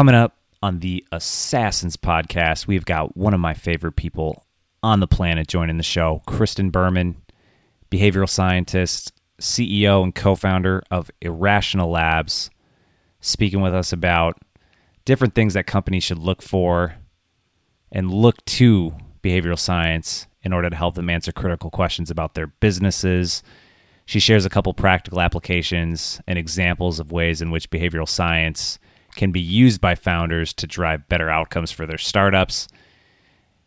Coming up on the Assassins podcast, we've got one of my favorite people on the planet joining the show, Kristen Berman, behavioral scientist, CEO, and co founder of Irrational Labs, speaking with us about different things that companies should look for and look to behavioral science in order to help them answer critical questions about their businesses. She shares a couple practical applications and examples of ways in which behavioral science can be used by founders to drive better outcomes for their startups.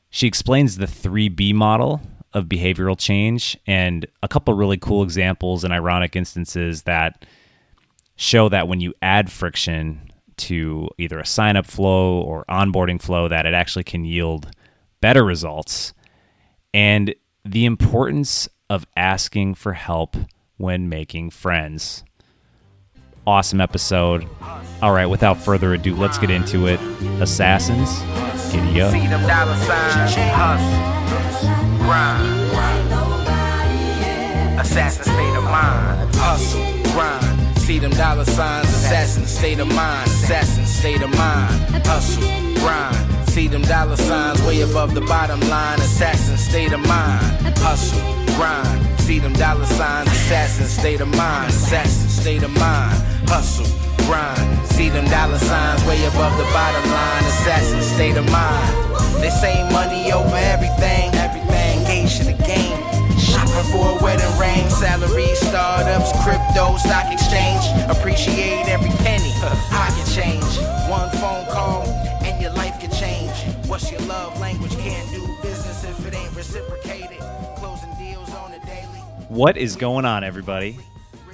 She explains the 3B model of behavioral change and a couple really cool examples and ironic instances that show that when you add friction to either a sign up flow or onboarding flow that it actually can yield better results and the importance of asking for help when making friends. Awesome episode. All right, without further ado, let's get into it. Assassins, giddy up. See them dollar signs, hustle, grind. Assassin state of mind, hustle, grind. See them dollar signs, assassin state of mind, assassin state of mind, hustle, grind. See them dollar signs way above the bottom line, assassin state of mind, hustle, grind. See them dollar signs, assassin state of mind, assassin state of mind, hustle, grind. See them dollar signs way above the bottom line, assassin state of mind. They say money over everything, everything, engaged in the game. Shopping for a wedding ring, salary, startups, crypto, stock exchange. Appreciate every penny, pocket change. One phone call and your life can change. What's your love language? Can't do business if it ain't reciprocated. Closing deals on a daily. What is going on, everybody?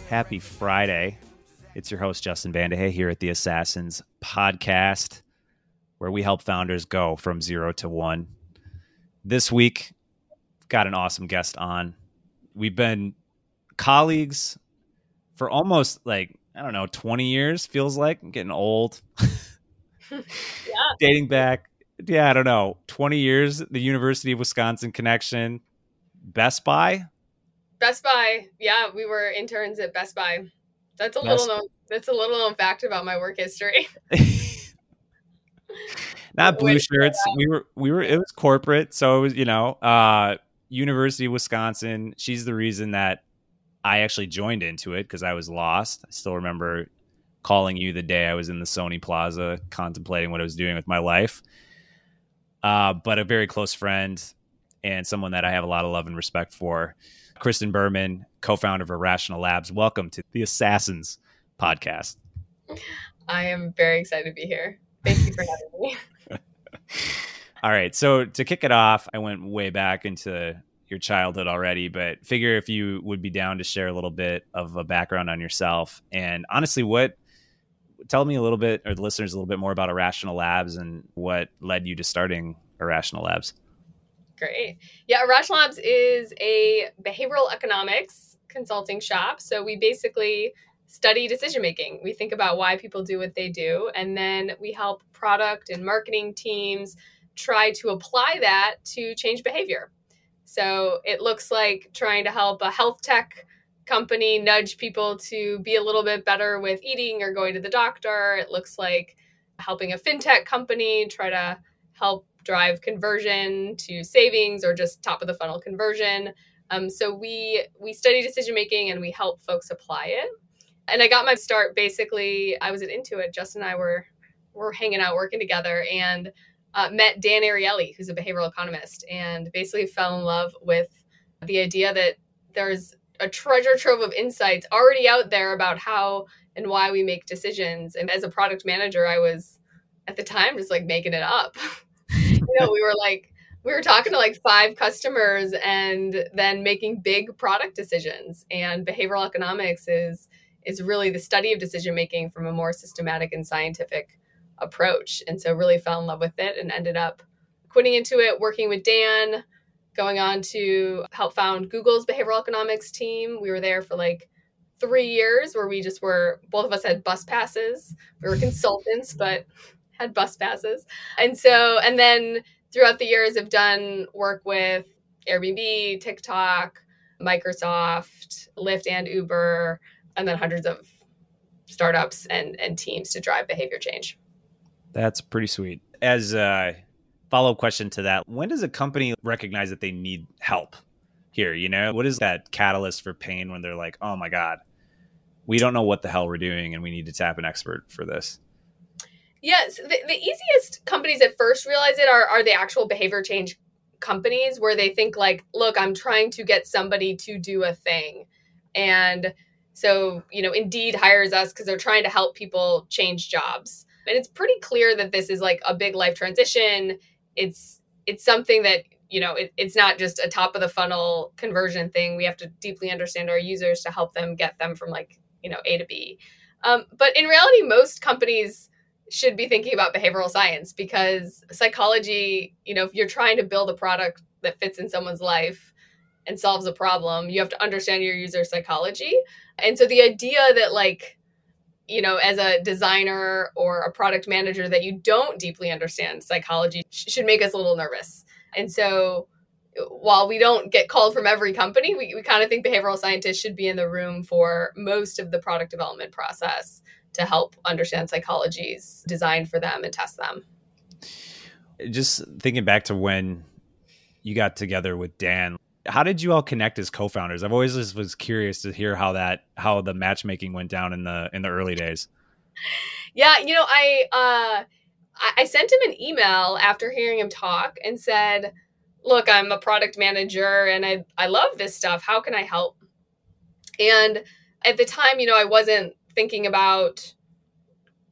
Happy Friday. It's your host, Justin Vandehay, here at the Assassins podcast, where we help founders go from zero to one. This week, got an awesome guest on. We've been colleagues for almost like, I don't know, 20 years, feels like. I'm getting old. Yeah. Dating back, yeah, I don't know, 20 years, the University of Wisconsin connection, Best Buy. Best Buy. Yeah, we were interns at Best Buy. That's a little known. That's a little known fact about my work history. not blue shirts. We were we were it was corporate, so it was you know uh, University of Wisconsin. She's the reason that I actually joined into it because I was lost. I still remember calling you the day I was in the Sony Plaza contemplating what I was doing with my life. Uh, but a very close friend and someone that I have a lot of love and respect for, Kristen Berman, co-founder of Irrational Labs. Welcome to the Assassins podcast. I am very excited to be here. Thank you for having me. All right. So to kick it off, I went way back into your childhood already, but figure if you would be down to share a little bit of a background on yourself. And honestly, what tell me a little bit, or the listeners a little bit more about Irrational Labs and what led you to starting Irrational Labs. Great. Yeah, Irrational Labs is a behavioral economics consulting shop. So we basically study decision making. We think about why people do what they do, and then we help product and marketing teams try to apply that to change behavior. So it looks like trying to help a health tech company nudge people to be a little bit better with eating or going to the doctor. It looks like helping a fintech company try to help drive conversion to savings or just top of the funnel conversion. Um, so we we study decision making and we help folks apply it. And I got my start basically. I was at Intuit. Justin and I were were hanging out working together and uh, met Dan Ariely, who's a behavioral economist, and basically fell in love with the idea that there's a treasure trove of insights already out there about how and why we make decisions. And as a product manager, I was at the time just like making it up. know, we were like, we were talking to like five customers and then making big product decisions. And behavioral economics is is really the study of decision making from a more systematic and scientific approach. And so really fell in love with it and ended up quitting Intuit, working with Dan, going on to help found Google's behavioral economics team. We were there for like three years where we just were both of us had bus passes. We were consultants, but had bus passes. And so and then throughout the years I've done work with Airbnb, TikTok, Microsoft, Lyft and Uber, and then hundreds of startups and, and teams to drive behavior change. That's pretty sweet. As a follow up question to that, when does a company recognize that they need help here? You know, what is that catalyst for pain when they're like, oh my God, we don't know what the hell we're doing and we need to tap an expert for this? Yes, the, the easiest companies that first realize it are, are the actual behavior change companies where they think like, look, I'm trying to get somebody to do a thing. And so, you know, Indeed hires us because they're trying to help people change jobs. And it's pretty clear that this is like a big life transition. It's it's something that, you know, it, it's not just a top of the funnel conversion thing. We have to deeply understand our users to help them get them from like, you know, A to B. Um, but in reality, most companies should be thinking about behavioral science because psychology, you know, if you're trying to build a product that fits in someone's life and solves a problem, you have to understand your user psychology. And so the idea that like you know, as a designer or a product manager that you don't deeply understand psychology should make us a little nervous. And so while we don't get called from every company, we, we kind of think behavioral scientists should be in the room for most of the product development process to help understand psychologies designed for them and test them. Just thinking back to when you got together with Dan, how did you all connect as co-founders? I've always just was curious to hear how that how the matchmaking went down in the in the early days. Yeah, you know, I uh I sent him an email after hearing him talk and said, "Look, I'm a product manager and I I love this stuff. How can I help?" And at the time, you know, I wasn't thinking about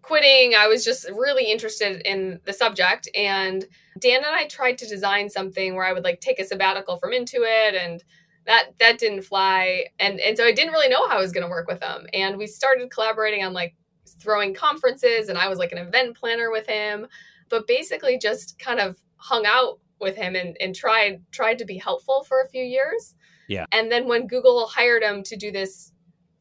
quitting. I was just really interested in the subject. And Dan and I tried to design something where I would like take a sabbatical from Intuit and that that didn't fly. And and so I didn't really know how I was gonna work with him. And we started collaborating on like throwing conferences and I was like an event planner with him. But basically just kind of hung out with him and, and tried tried to be helpful for a few years. Yeah. And then when Google hired him to do this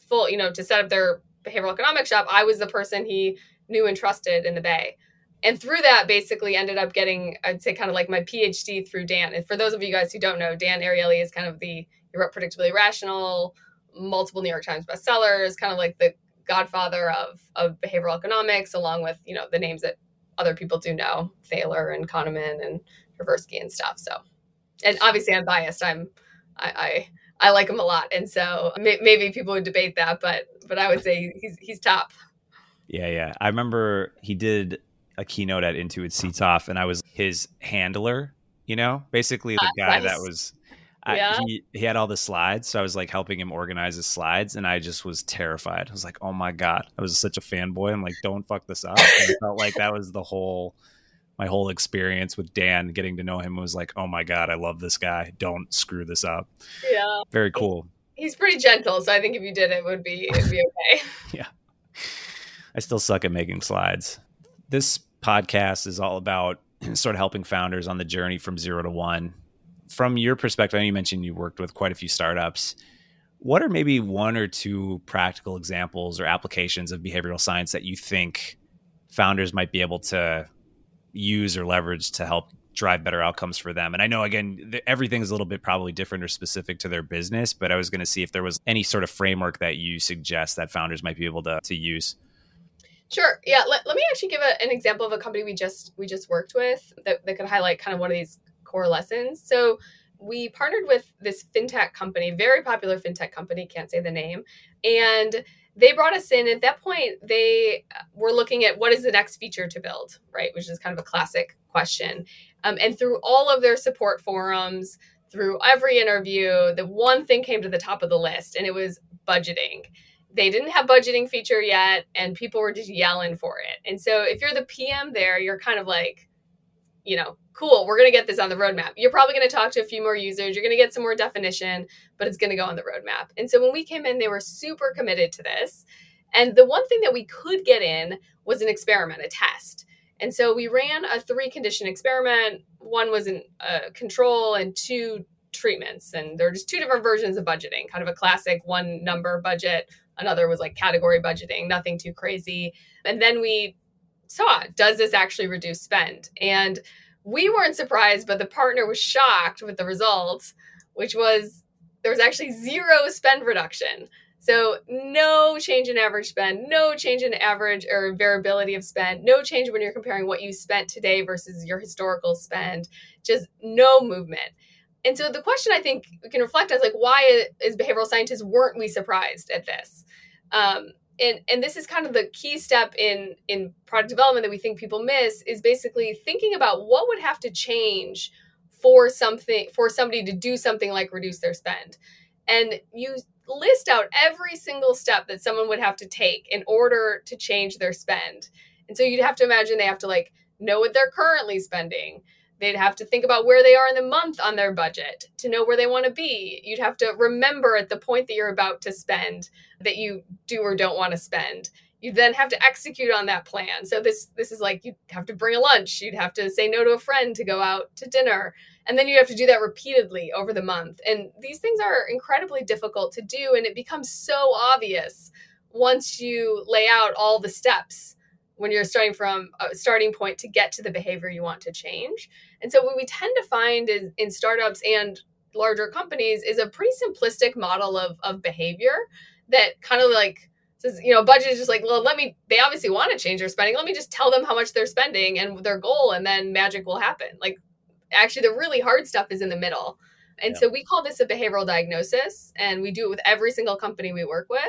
full, you know, to set up their behavioral economics shop, I was the person he knew and trusted in the Bay. And through that, basically ended up getting, I'd say, kind of like my PhD through Dan. And for those of you guys who don't know, Dan Ariely is kind of the, he wrote Predictably Irrational, multiple New York Times bestsellers, kind of like the godfather of, of behavioral economics, along with, you know, the names that other people do know, Thaler and Kahneman and Tversky and stuff. So, and obviously I'm biased. I'm, I, I, I like him a lot. And so may, maybe people would debate that, but, but I would say he's, he's top. Yeah, yeah. I remember he did a keynote at Intuit CTOF, and I was his handler. You know, basically the uh, guy nice. that was. Yeah. He he had all the slides, so I was like helping him organize his slides, and I just was terrified. I was like, "Oh my god!" I was such a fanboy. I'm like, "Don't fuck this up." And I felt like that was the whole my whole experience with Dan. Getting to know him was like, "Oh my god, I love this guy. Don't screw this up." Yeah, very cool. He's pretty gentle, so I think if you did it, would be it'd be okay. yeah. I still suck at making slides. This podcast is all about sort of helping founders on the journey from zero to one. From your perspective, I know you mentioned you worked with quite a few startups. What are maybe one or two practical examples or applications of behavioral science that you think founders might be able to use or leverage to help drive better outcomes for them. And I know again everything's a little bit probably different or specific to their business, but I was going to see if there was any sort of framework that you suggest that founders might be able to to use. Sure. Yeah. Let, let me actually give a, an example of a company we just we just worked with that, that could highlight kind of one of these core lessons. So we partnered with this fintech company, very popular fintech company, can't say the name, and they brought us in. At that point, they were looking at what is the next feature to build, right? Which is kind of a classic question. Um, and through all of their support forums, through every interview, the one thing came to the top of the list, and it was budgeting they didn't have budgeting feature yet and people were just yelling for it. And so if you're the PM there, you're kind of like, you know, cool, we're going to get this on the roadmap. You're probably going to talk to a few more users, you're going to get some more definition, but it's going to go on the roadmap. And so when we came in, they were super committed to this. And the one thing that we could get in was an experiment, a test. And so we ran a three condition experiment. One was a uh, control and two treatments. And there are just two different versions of budgeting kind of a classic one number budget, Another was like category budgeting, nothing too crazy. And then we saw does this actually reduce spend? And we weren't surprised, but the partner was shocked with the results, which was there was actually zero spend reduction. So, no change in average spend, no change in average or variability of spend, no change when you're comparing what you spent today versus your historical spend, just no movement. And so, the question I think we can reflect is like, why is behavioral scientists weren't we surprised at this? Um, and and this is kind of the key step in in product development that we think people miss is basically thinking about what would have to change for something for somebody to do something like reduce their spend. And you list out every single step that someone would have to take in order to change their spend. And so you'd have to imagine they have to like know what they're currently spending They'd have to think about where they are in the month on their budget to know where they want to be. You'd have to remember at the point that you're about to spend that you do or don't want to spend. You then have to execute on that plan. So this this is like you'd have to bring a lunch, you'd have to say no to a friend to go out to dinner, and then you have to do that repeatedly over the month. And these things are incredibly difficult to do and it becomes so obvious once you lay out all the steps when you're starting from a starting point to get to the behavior you want to change. And so what we tend to find is in startups and larger companies is a pretty simplistic model of, of behavior that kind of like says, you know, budget is just like, well, let me, they obviously want to change their spending. Let me just tell them how much they're spending and their goal, and then magic will happen. Like, actually, the really hard stuff is in the middle. And yeah. so we call this a behavioral diagnosis, and we do it with every single company we work with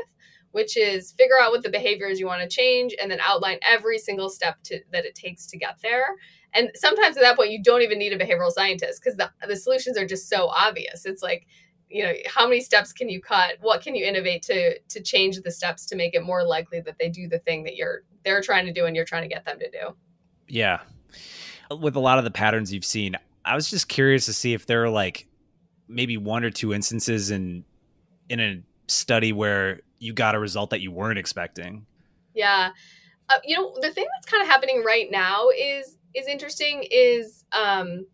which is figure out what the behaviors you want to change and then outline every single step to, that it takes to get there. And sometimes at that point, you don't even need a behavioral scientist because the, the solutions are just so obvious. It's like, you know, how many steps can you cut? What can you innovate to to change the steps to make it more likely that they do the thing that you're they're trying to do and you're trying to get them to do? Yeah. With a lot of the patterns you've seen, I was just curious to see if there are like maybe one or two instances in in a study where you got a result that you weren't expecting. Yeah. Uh, you know, the thing that's kind of happening right now is is interesting is um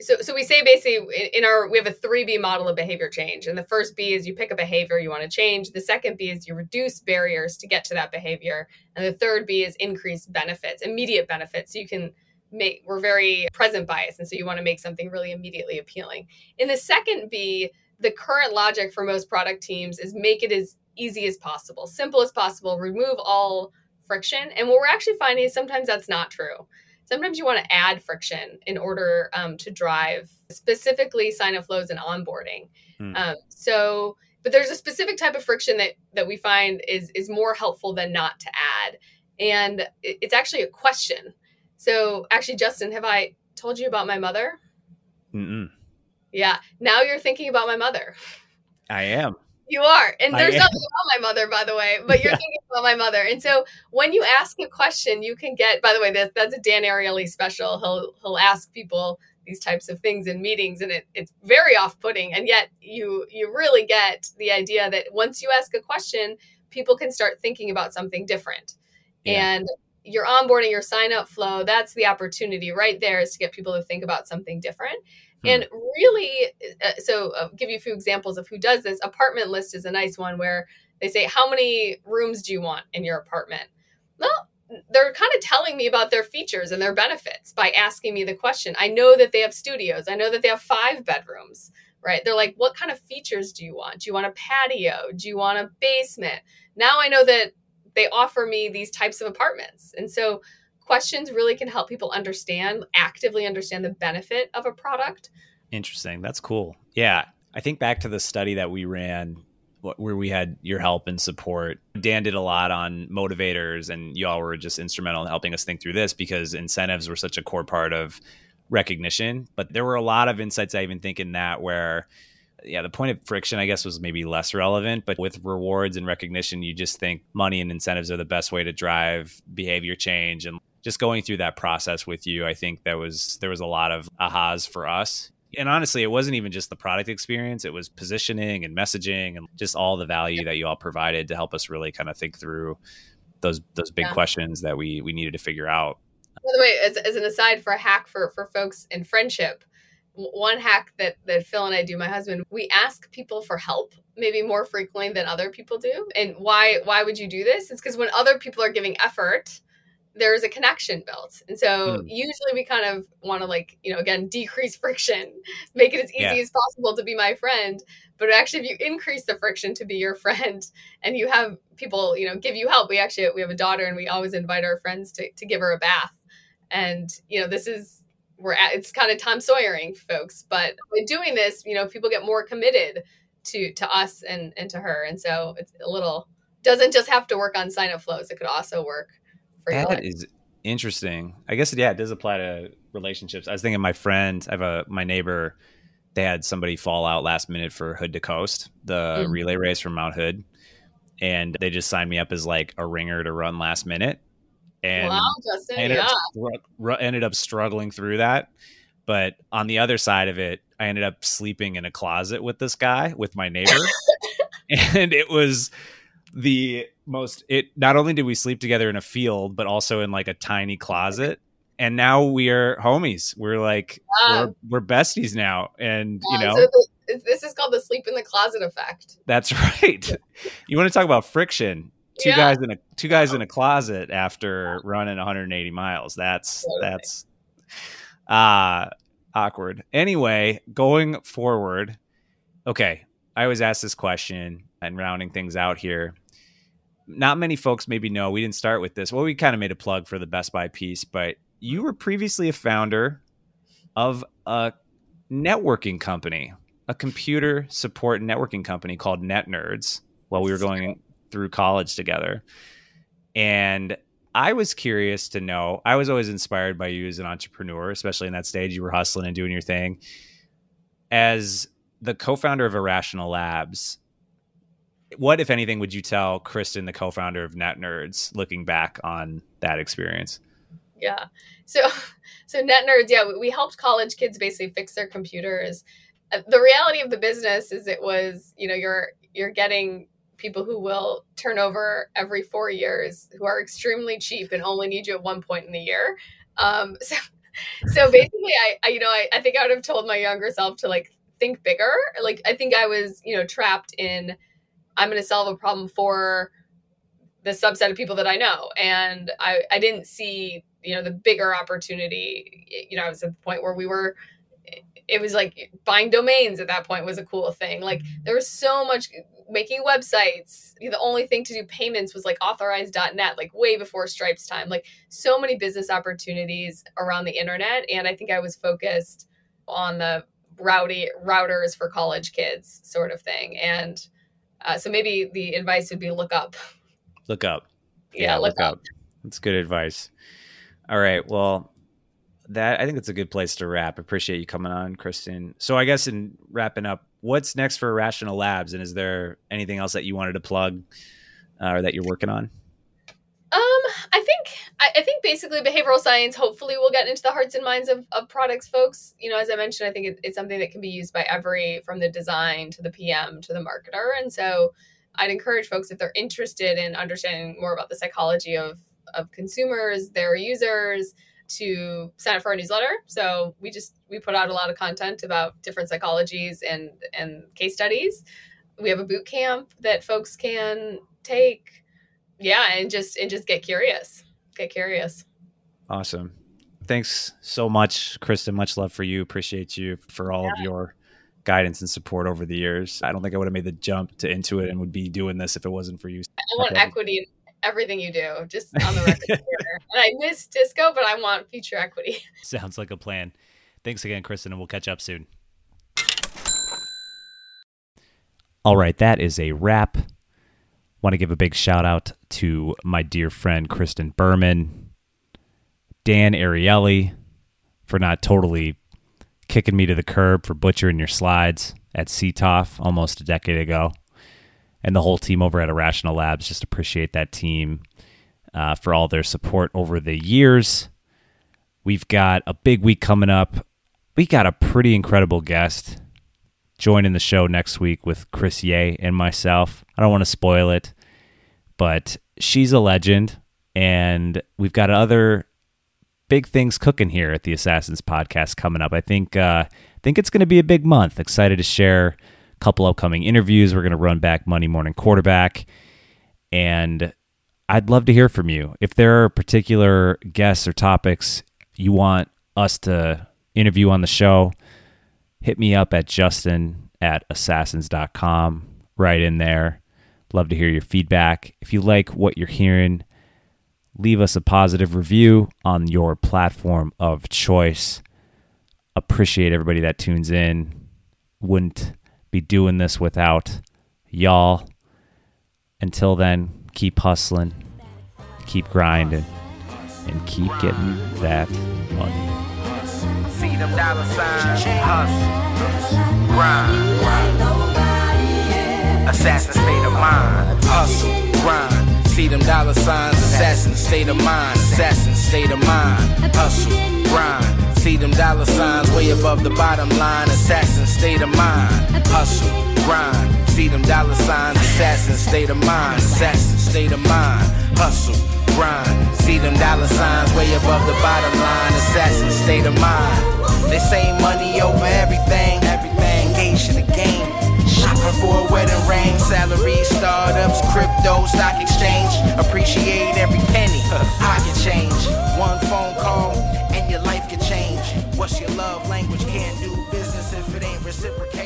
so so we say basically in our we have a 3B model of behavior change and the first B is you pick a behavior you want to change, the second B is you reduce barriers to get to that behavior, and the third B is increase benefits, immediate benefits. So you can make we're very present bias and so you want to make something really immediately appealing. In the second B, the current logic for most product teams is make it as easy as possible, simple as possible, remove all friction. And what we're actually finding is sometimes that's not true. Sometimes you want to add friction in order um, to drive specifically sign up flows and onboarding. Hmm. Um, so, but there's a specific type of friction that that we find is is more helpful than not to add, and it's actually a question. So, actually, Justin, have I told you about my mother? Mm-mm. Yeah. Now you're thinking about my mother. I am. You are. And there's nothing about my mother, by the way, but you're yeah. thinking about my mother. And so when you ask a question, you can get, by the way, that, that's a Dan Ariely special. He'll he'll ask people these types of things in meetings and it, it's very off-putting. And yet you you really get the idea that once you ask a question, people can start thinking about something different. Yeah. And your onboarding, your sign up flow, that's the opportunity right there is to get people to think about something different. Hmm. And really, uh, so I'll uh, give you a few examples of who does this. Apartment list is a nice one where they say, How many rooms do you want in your apartment? Well, they're kind of telling me about their features and their benefits by asking me the question. I know that they have studios, I know that they have five bedrooms, right? They're like, What kind of features do you want? Do you want a patio? Do you want a basement? Now I know that they offer me these types of apartments. And so questions really can help people understand, actively understand the benefit of a product. Interesting. That's cool. Yeah. I think back to the study that we ran where we had your help and support. Dan did a lot on motivators, and y'all were just instrumental in helping us think through this because incentives were such a core part of recognition. But there were a lot of insights I even think in that where, yeah, the point of friction, I guess, was maybe less relevant. But with rewards and recognition, you just think money and incentives are the best way to drive behavior change. And just going through that process with you, I think that was there was a lot of ahas for us. And honestly, it wasn't even just the product experience, it was positioning and messaging and just all the value that you all provided to help us really kind of think through those those big yeah. questions that we we needed to figure out. By the way, as, as an aside for a hack for for folks in friendship, one hack that that Phil and I do, my husband, we ask people for help maybe more frequently than other people do. And why why would you do this? It's because when other people are giving effort, there's a connection built. And so Hmm. usually we kind of want to like, you know, again, decrease friction, make it as easy Yeah. as possible to be my friend. But actually if you increase the friction to be your friend and you have people, you know, give you help. We actually we have a daughter and we always invite our friends to, to give her a bath. And, you know, this is we're at it's kind of Tom Sawyering, folks. But by doing this, you know, people get more committed to to us and and to her. And so it's a little doesn't just have to work on sign up flows. It could also work for. That is interesting. I guess yeah, it does apply to relationships. I was thinking my friend, I have a my neighbor, they had somebody fall out last minute for Hood to Coast, the Mm. relay race from Mount Hood. And they just signed me up as like a ringer to run last minute. And wow, Justin. Ended, Yeah. up, ended up struggling through that. But on the other side of it, I ended up sleeping in a closet with this guy, with my neighbor. and it was the most it not only did we sleep together in a field, but also in like a tiny closet. And now we are homies. We're like Wow. we're, we're besties now. And you know, so the, this is called the sleep in the closet effect. that's right. you want to talk about friction? Two Yeah. guys in a two guys in a closet after running 180 miles. That's Totally. that's uh awkward. Anyway, going forward, okay. I always ask this question and rounding things out here. Not many folks maybe know we didn't start with this. Well, we kind of made a plug for the Best Buy piece, but you were previously a founder of a networking company, a computer support networking company called Net Nerds while we were going through college together. And I was curious to know, I was always inspired by you as an entrepreneur, especially in that stage you were hustling and doing your thing. As the co-founder of Irrational Labs, what if anything would you tell Kristen, the co-founder of Net Nerds, looking back on that experience? Yeah. So, so net nerds. Yeah, we, helped college kids basically fix their computers. Uh, The reality of the business is it was, you know, you're you're getting people who will turn over every four years, who are extremely cheap and only need you at one point in the year. Um, so, so basically, I, I you know, I, I think I would have told my younger self to like think bigger. Like I think I was, you know, trapped in I'm going to solve a problem for the subset of people that I know, and I I didn't see you know the bigger opportunity. You know, I was at the point where we were. It was like buying domains at that point was a cool thing. Like mm-hmm. there was so much making websites. The only thing to do payments was like authorize.net, like way before Stripe's time. Like so many business opportunities around the internet. And I think I was focused on the rowdy routers for college kids sort of thing. And uh, so maybe the advice would be look up. Look up. Yeah, look, up. That's good advice. All right. Well, that I think that's a good place to wrap. Appreciate you coming on, Kristen. So I guess in wrapping up, what's next for Irrational Labs, and is there anything else that you wanted to plug uh, or that you're working on? I think I, I think basically behavioral science hopefully will get into the hearts and minds of, of products folks. You know, as I mentioned, I think it, it's something that can be used by every from the design to the PM to the marketer. And so I'd encourage folks if they're interested in understanding more about the psychology of of consumers, their users, to sign up for our newsletter. So we just we put out a lot of content about different psychologies and and case studies. We have a boot camp that folks can take yeah and just and just get curious get curious Awesome. Thanks so much, Kristen. Much love for you. Appreciate you for all of your guidance and support over the years. I don't think I would have made the jump to Intuit and would be doing this if it wasn't for you. i want Okay. equity in everything you do just on the record and i miss disco but i want future equity Sounds like a plan. Thanks again, Kristen, and we'll catch up soon. All right, that is a wrap. Want to give a big shout out to my dear friend Kristen Berman, Dan Ariely for not totally kicking me to the curb for butchering your slides at CTOF almost a decade ago, and the whole team over at Irrational Labs. Just appreciate that team uh, for all their support over the years. We've got a big week coming up. We got a pretty incredible guest joining the show next week with Chris Ye and myself. I don't want to spoil it, but she's a legend, and we've got other big things cooking here at the Assassins podcast coming up. I think uh, I think it's going to be a big month. Excited to share a couple upcoming interviews. We're going to run back Monday morning quarterback, and I'd love to hear from you. If there are particular guests or topics you want us to interview on the show, hit me up at justin at assassins.com right in there. Love to hear your feedback. If you like what you're hearing, leave us a positive review on your platform of choice. Appreciate everybody that tunes in. Wouldn't be doing this without y'all. Until then, keep hustling, keep grinding, and keep getting that money. Them dollar signs, hustle, grind, assassin state of mind, hustle, grind. See them dollar signs, assassin state of mind, assassin state of mind, hustle, grind. See them dollar signs way above the bottom line, assassin state of mind, hustle, grind. See them dollar signs, assassin state of mind, assassin state of mind, hustle, grind. See them dollar signs way above the bottom line, assassin state of mind. They say money over everything, everything, engaged in the game. Shopping for a wedding ring, salary, startups, crypto, stock exchange. Appreciate every penny, pocket change. One phone call and your life can change. What's your love language? Can't do business if it ain't reciprocated.